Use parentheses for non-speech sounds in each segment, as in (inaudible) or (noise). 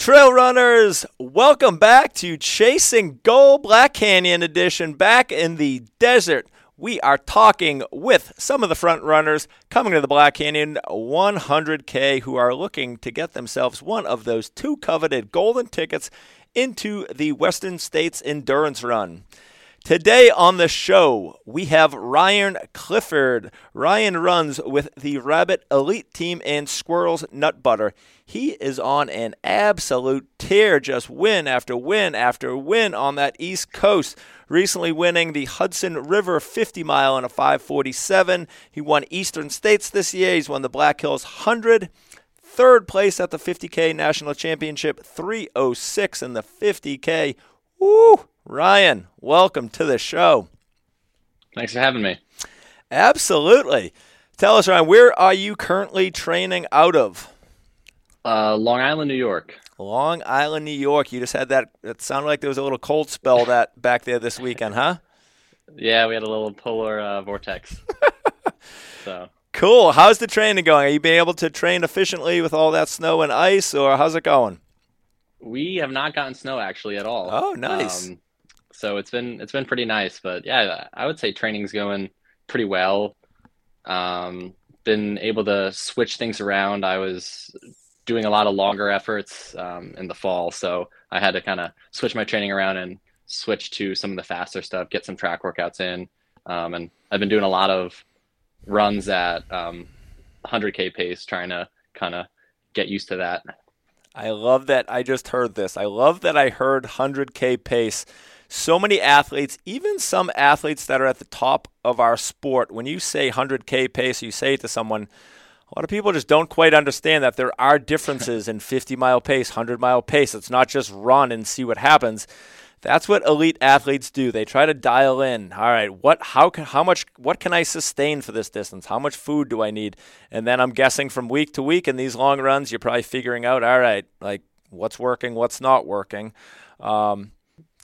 trail runners, welcome back to Chasing Gold Black Canyon Edition back in the desert. We are talking with some of the front runners coming to the Black Canyon 100K who are looking to get themselves one of those two coveted golden tickets into the Western States Endurance Run. Today on the show, we have Ryan Clifford. Ryan runs with the Rabbit Elite Team and Squirrel's Nut Butter. He is on an absolute tear, just win after win after win on that East Coast. Recently winning the Hudson River 50 mile in a 547. He won Eastern States this year. He's won the Black Hills 100 third place at the 50K National Championship, 306 in the 50K. Woo! Ryan, welcome to the show. Thanks for having me. Absolutely. Tell us, Ryan, where are you currently training out of? Uh, Long Island, New York. Long Island, New York. You just had that. It sounded like there was a little cold spell that (laughs) back there this weekend, huh? Yeah, we had a little polar uh, vortex. (laughs) so cool. How's the training going? Are you being able to train efficiently with all that snow and ice, or how's it going? We have not gotten snow actually at all. Oh, nice. Um, so it's been it's been pretty nice. But yeah, I would say training's going pretty well. Um, been able to switch things around. I was doing a lot of longer efforts um, in the fall, so I had to kind of switch my training around and switch to some of the faster stuff, get some track workouts in, um, and I've been doing a lot of runs at 100k um, pace, trying to kind of get used to that. I love that I just heard this. I love that I heard 100k pace so many athletes, even some athletes that are at the top of our sport, when you say 100K pace, you say it to someone, a lot of people just don't quite understand that there are differences in 50 mile pace, 100 mile pace. It's not just run and see what happens. That's what elite athletes do. They try to dial in. All right, what how can how much what can I sustain for this distance? How much food do I need? And then I'm guessing from week to week in these long runs, you're probably figuring out, all right, like what's working, what's not working. Um,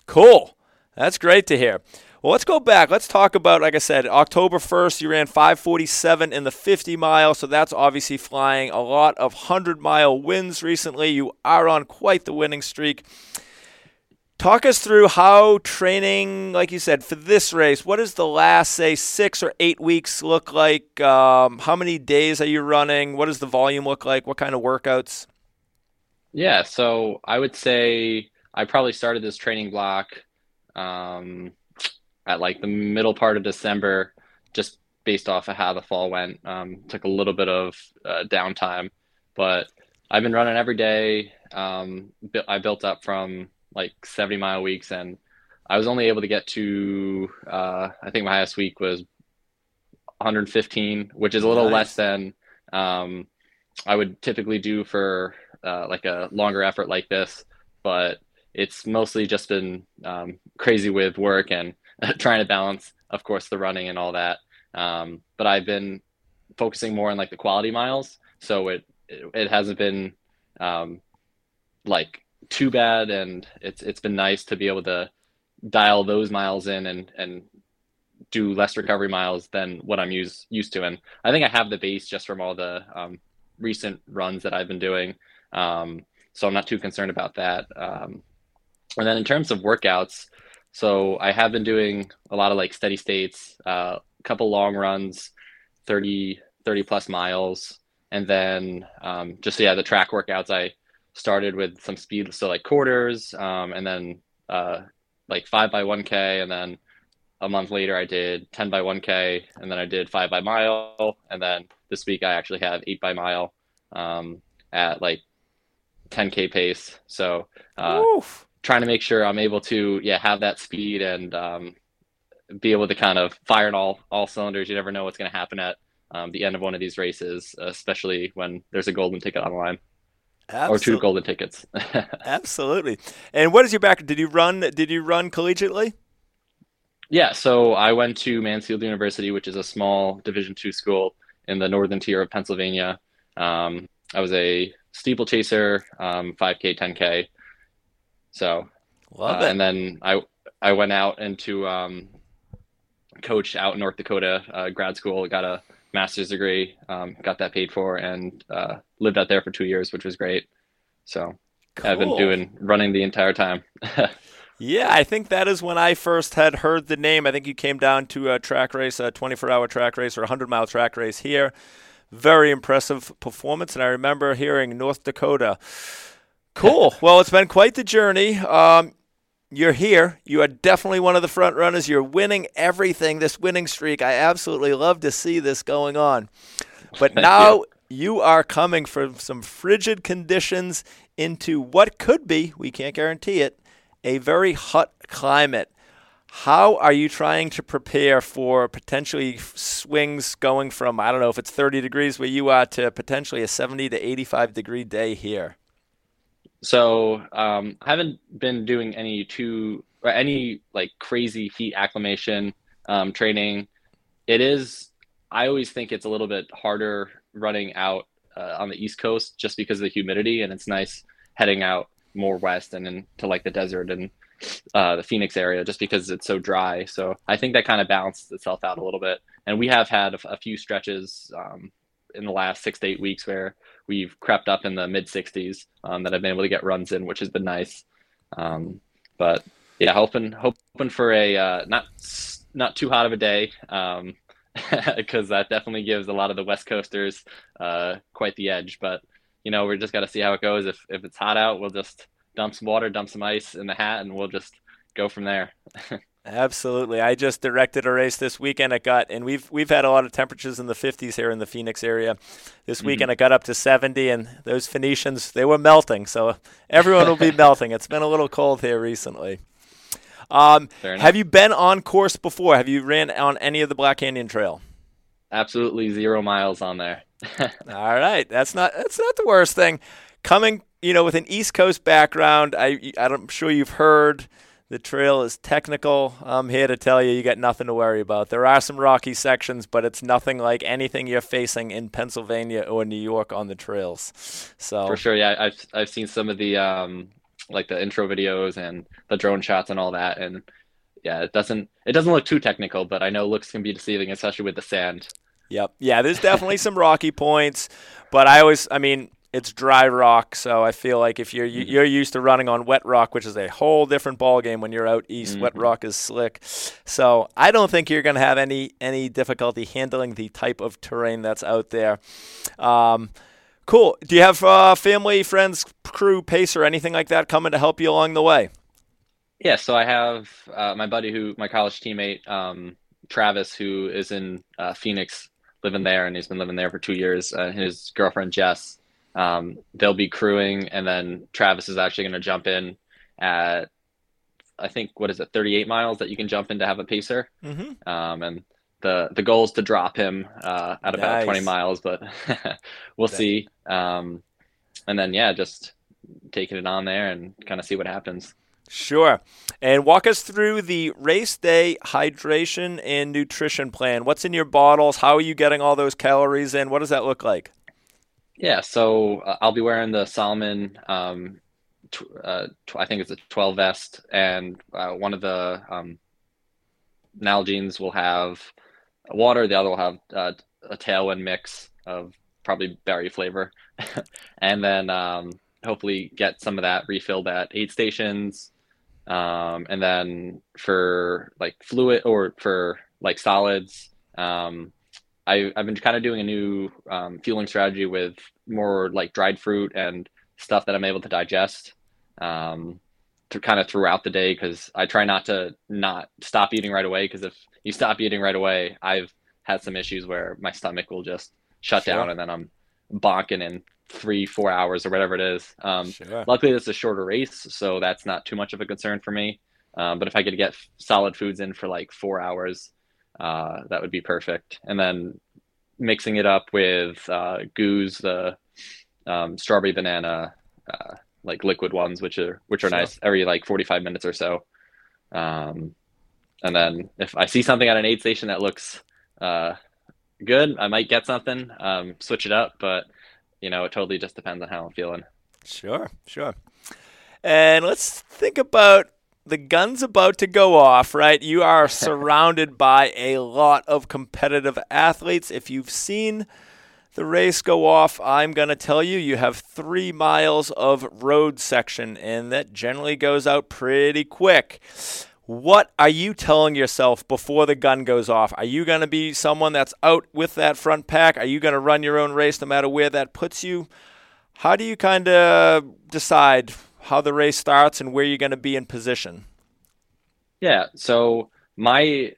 cool. That's great to hear. Well, let's go back. Let's talk about, like I said, October 1st, you ran 547 in the 50 mile, so that's obviously flying. A lot of 100 mile wins recently. You are on quite the winning streak. Talk us through how training, like you said, for this race, what does the last, say, six or eight weeks look like? Um, how many days are you running? What does the volume look like? What kind of workouts? Yeah, so I would say I probably started this training block um, at like the middle part of December, just based off of how the fall went. Um, took a little bit of uh, downtime, but I've been running every day. Um, I built up from like 70 mile weeks, and I was only able to get to uh, I think my highest week was 115, which is a little nice. less than um, I would typically do for uh, like a longer effort like this. But it's mostly just been um, crazy with work and (laughs) trying to balance, of course, the running and all that. Um, but I've been focusing more on like the quality miles, so it it, it hasn't been um, like too bad, and it's it's been nice to be able to dial those miles in and and do less recovery miles than what I'm used used to. And I think I have the base just from all the um, recent runs that I've been doing. Um, so I'm not too concerned about that. Um, and then in terms of workouts, so I have been doing a lot of like steady states, a uh, couple long runs, 30, 30 plus miles. And then um, just, yeah, the track workouts, I started with some speed, so like quarters, um, and then uh, like five by 1K. And then a month later, I did 10 by 1K, and then I did five by mile. And then this week, I actually have eight by mile um, at like 10K pace. So, uh, trying to make sure I'm able to yeah have that speed and um, be able to kind of fire in all all cylinders. You never know what's going to happen at um, the end of one of these races, especially when there's a golden ticket on the line. Absolutely. Or two golden tickets. (laughs) Absolutely. And what is your background? Did you run? Did you run collegiately? Yeah. So I went to Mansfield University, which is a small Division two school in the northern tier of Pennsylvania. Um, I was a steeplechaser, um, 5K, 10K, so, love uh, it. And then I I went out into um, coach out in North Dakota uh, grad school. Got a master's degree. Um, got that paid for and uh, lived out there for two years, which was great. So. Cool. I've been doing running the entire time. (laughs) yeah, I think that is when I first had heard the name. I think you came down to a track race, a 24 hour track race or a 100 mile track race here. Very impressive performance. And I remember hearing North Dakota. Cool. (laughs) well, it's been quite the journey. Um, you're here. You are definitely one of the front runners. You're winning everything. This winning streak. I absolutely love to see this going on. But (laughs) now you are coming from some frigid conditions into what could be, we can't guarantee it, a very hot climate. How are you trying to prepare for potentially swings going from, I don't know if it's 30 degrees where you are, to potentially a 70 to 85 degree day here? So um, I haven't been doing any too or any like crazy heat acclimation um, training. It is. I always think it's a little bit harder running out uh, on the East Coast just because of the humidity, and it's nice heading out more west and into like the desert and uh, the Phoenix area just because it's so dry. So I think that kind of balances itself out a little bit. And we have had a, a few stretches um, in the last six to eight weeks where we've crept up in the mid 60s um, that I've been able to get runs in, which has been nice. Um, but yeah, hoping hoping for a uh, not not too hot of a day because um, (laughs) that definitely gives a lot of the West Coasters uh, quite the edge. But you know, we're just got to see how it goes. If if it's hot out, we'll just dump some water, dump some ice in the hat, and we'll just go from there. (laughs) Absolutely. I just directed a race this weekend. It got, and we've we've had a lot of temperatures in the 50s here in the Phoenix area. This mm-hmm. weekend it got up to 70, and those Phoenicians they were melting. So everyone will be (laughs) melting. It's been a little cold here recently. Um, have you been on course before? Have you ran on any of the Black Canyon Trail? Absolutely zero miles on there. (laughs) All right, that's not that's not the worst thing. Coming, you know, with an East Coast background, I I'm sure you've heard the trail is technical. I'm here to tell you, you got nothing to worry about. There are some rocky sections, but it's nothing like anything you're facing in Pennsylvania or New York on the trails. So for sure, yeah, I've I've seen some of the um, like the intro videos and the drone shots and all that, and yeah, it doesn't it doesn't look too technical, but I know looks can be deceiving, especially with the sand. Yep. Yeah, there's definitely some rocky points, but I always, I mean, it's dry rock, so I feel like if you're mm-hmm. you're used to running on wet rock, which is a whole different ball game when you're out east, mm-hmm. wet rock is slick. So I don't think you're going to have any any difficulty handling the type of terrain that's out there. Um, cool. Do you have uh, family, friends, crew, pace, or anything like that coming to help you along the way? Yeah, so I have uh, my buddy who my college teammate um, Travis, who is in uh, Phoenix, living there, and he's been living there for two years. Uh, his girlfriend Jess um, they'll be crewing, and then Travis is actually going to jump in at I think what is it, 38 miles that you can jump in to have a pacer. Mm-hmm. Um, and the the goal is to drop him uh, at about nice. 20 miles, but (laughs) we'll see. Um, and then yeah, just taking it on there and kind of see what happens. Sure. And walk us through the race day hydration and nutrition plan. What's in your bottles? How are you getting all those calories in? What does that look like? Yeah, so uh, I'll be wearing the Salomon. Um, tw- uh, tw- I think it's a 12 vest, and uh, one of the um, Nalgene's will have water. The other will have uh, a Tailwind mix of probably berry flavor, (laughs) and then um, hopefully get some of that refilled at aid stations. Um, and then for like fluid or for like solids, um, I, have been kind of doing a new um, fueling strategy with more like dried fruit and stuff that I'm able to digest um, to kind of throughout the day because I try not to not stop eating right away because if you stop eating right away, I've had some issues where my stomach will just shut sure. down and then I'm bonking in three, four hours or whatever it is. Um, sure. Luckily, this is a shorter race, so that's not too much of a concern for me. Um, but if I could get solid foods in for like four hours, uh, that would be perfect. And then mixing it up with uh, GUs, the um, strawberry banana, uh, like liquid ones, which are which are sure. nice every like 45 minutes or so. Um, and then if I see something at an aid station that looks uh, good, I might get something, um, switch it up. But you know, it totally just depends on how I'm feeling. Sure, sure. And let's think about the gun's about to go off, right? You are (laughs) surrounded by a lot of competitive athletes. If you've seen the race go off, I'm going to tell you you have three miles of road section, and that generally goes out pretty quick. What are you telling yourself before the gun goes off? Are you going to be someone that's out with that front pack? Are you going to run your own race no matter where that puts you? How do you kind of decide how the race starts and where you're going to be in position? Yeah. So my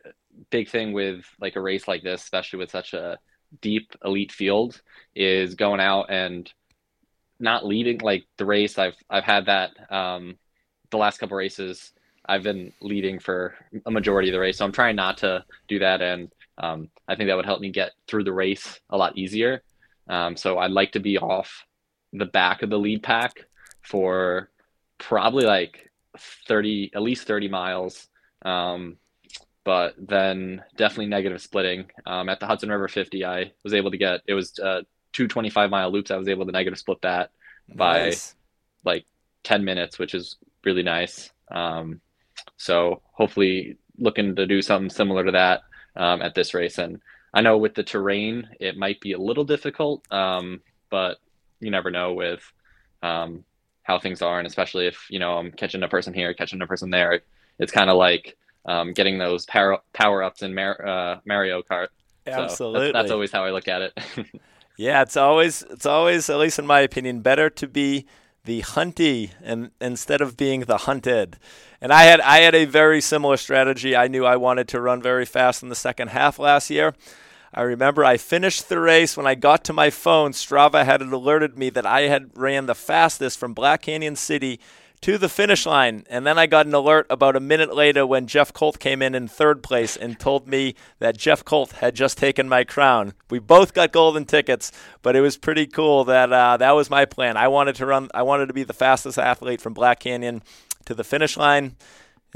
big thing with like a race like this, especially with such a deep elite field, is going out and not leading like the race. I've I've had that um, the last couple races. I've been leading for a majority of the race, so I'm trying not to do that, and um, I think that would help me get through the race a lot easier. Um, so I'd like to be off the back of the lead pack for probably like 30, at least 30 miles. Um, but then definitely negative splitting. Um, at the Hudson River 50, I was able to get, it was uh, two 25 mile loops. I was able to negative split that nice. by like 10 minutes, which is really nice. Um, so hopefully looking to do something similar to that um, at this race. And I know with the terrain, it might be a little difficult, um, but you never know with um, how things are, and especially if you know I'm catching a person here, catching a person there. It's kind of like um, getting those power power ups in Mar- uh, Mario Kart. Absolutely, so that's, that's always how I look at it. (laughs) yeah, it's always it's always at least in my opinion better to be the hunty and instead of being the hunted. And I had I had a very similar strategy. I knew I wanted to run very fast in the second half last year. I remember I finished the race. When I got to my phone, Strava had alerted me that I had ran the fastest from Black Canyon City to the finish line. And then I got an alert about a minute later when Jeff Colt came in in third place and told me that Jeff Colt had just taken my crown. We both got golden tickets, but it was pretty cool that uh, that was my plan. I wanted to run. I wanted to be the fastest athlete from Black Canyon to the finish line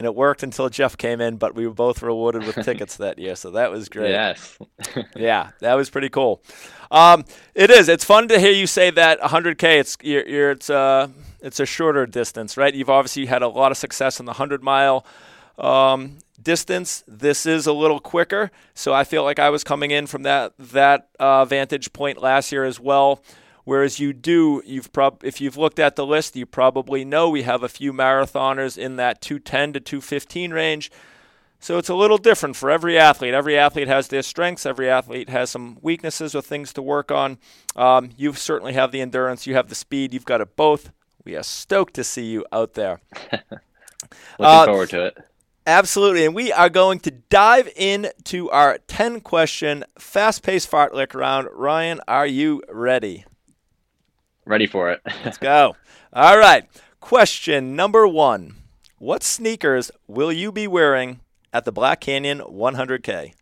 and it worked until Jeff came in, but we were both rewarded with tickets that year, so that was great. Yes. (laughs) yeah, that was pretty cool. Um, it is. It's fun to hear you say that 100k. It's you're, you're, it's uh it's a shorter distance, right? You've obviously had a lot of success in the 100 mile um, distance. This is a little quicker, so I feel like I was coming in from that that uh, vantage point last year as well. Whereas you do, you've prob- if you've looked at the list, you probably know we have a few marathoners in that 210 to 215 range. So it's a little different for every athlete. Every athlete has their strengths. Every athlete has some weaknesses or things to work on. Um, you certainly have the endurance. You have the speed. You've got it both. We are stoked to see you out there. (laughs) Looking uh, forward to it. Absolutely. And we are going to dive into our 10 question fast paced fartlek round. Ryan, are you ready? Ready for it. (laughs) Let's go. All right. Question number one What sneakers will you be wearing at the Black Canyon 100K?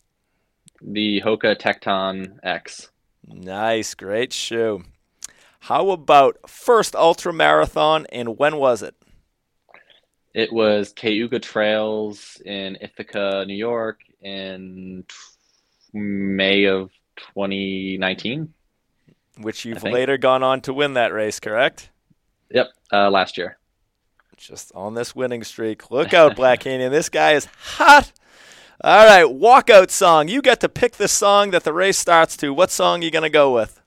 The Hoka Tecton X. Nice. Great shoe. How about first ultra marathon and when was it? It was Cayuga Trails in Ithaca, New York in May of 2019 which you've later gone on to win that race, correct? Yep, uh, last year. Just on this winning streak. Look out, Black Canyon. This guy is hot. All right, walkout song. You get to pick the song that the race starts to. What song are you going to go with?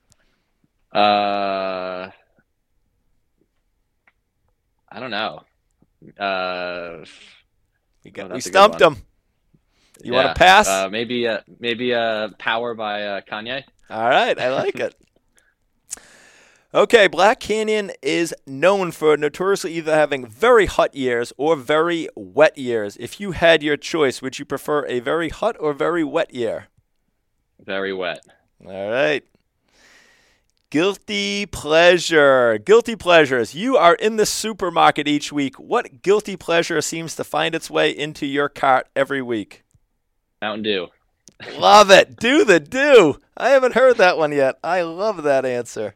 Uh, I don't know. Uh, we, got, oh, we stumped him. You yeah, want to pass? Uh, maybe, uh, maybe uh, "Power" by uh, Kanye. All right, I like it. Okay, Black Canyon is known for notoriously either having very hot years or very wet years. If you had your choice, would you prefer a very hot or very wet year? Very wet. All right. Guilty pleasure. Guilty pleasures. You are in the supermarket each week. What guilty pleasure seems to find its way into your cart every week? Mountain Dew. love it. Do the do. I haven't heard that one yet. I love that answer.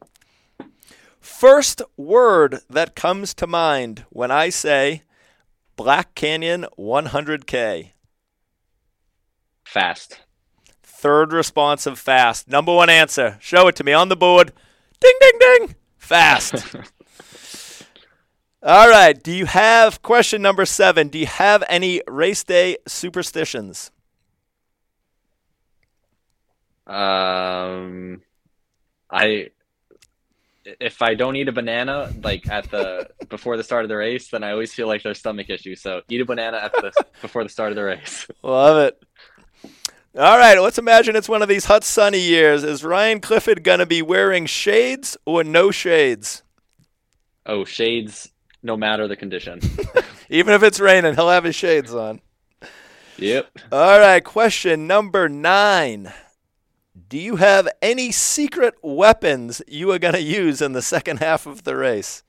First word that comes to mind when I say Black Canyon 100K. Fast. Third response of fast. Number one answer. Show it to me on the board. Ding, ding, ding. Fast. (laughs) All right. Do you have question number seven? Do you have any race day superstitions? Um, I if I don't eat a banana like at the (laughs) before the start of the race, then I always feel like there's stomach issues. So eat a banana at the (laughs) before the start of the race. Love it. All right, let's imagine it's one of these hot sunny years. Is Ryan Clifford going to be wearing shades or no shades? Oh, shades no matter the condition. (laughs) Even if it's raining, he'll have his shades on. Yep. All right, question number nine. Do you have any secret weapons you are going to use in the second half of the race?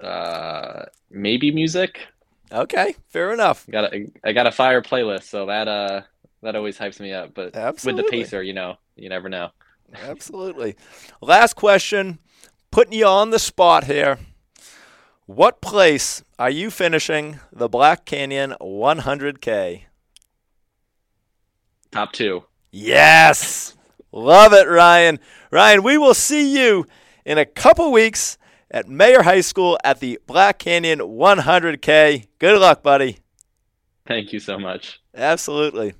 Uh, maybe music. Okay, fair enough. Got a, I got a fire playlist, so that uh that always hypes me up. But Absolutely. with the pacer, you know, you never know. Absolutely. Last question, putting you on the spot here. What place are you finishing the Black Canyon 100K? Top two. Yes. Love it, Ryan. Ryan, we will see you in a couple weeks at Mayer High School at the Black Canyon 100K. Good luck, buddy. Thank you so much. Absolutely.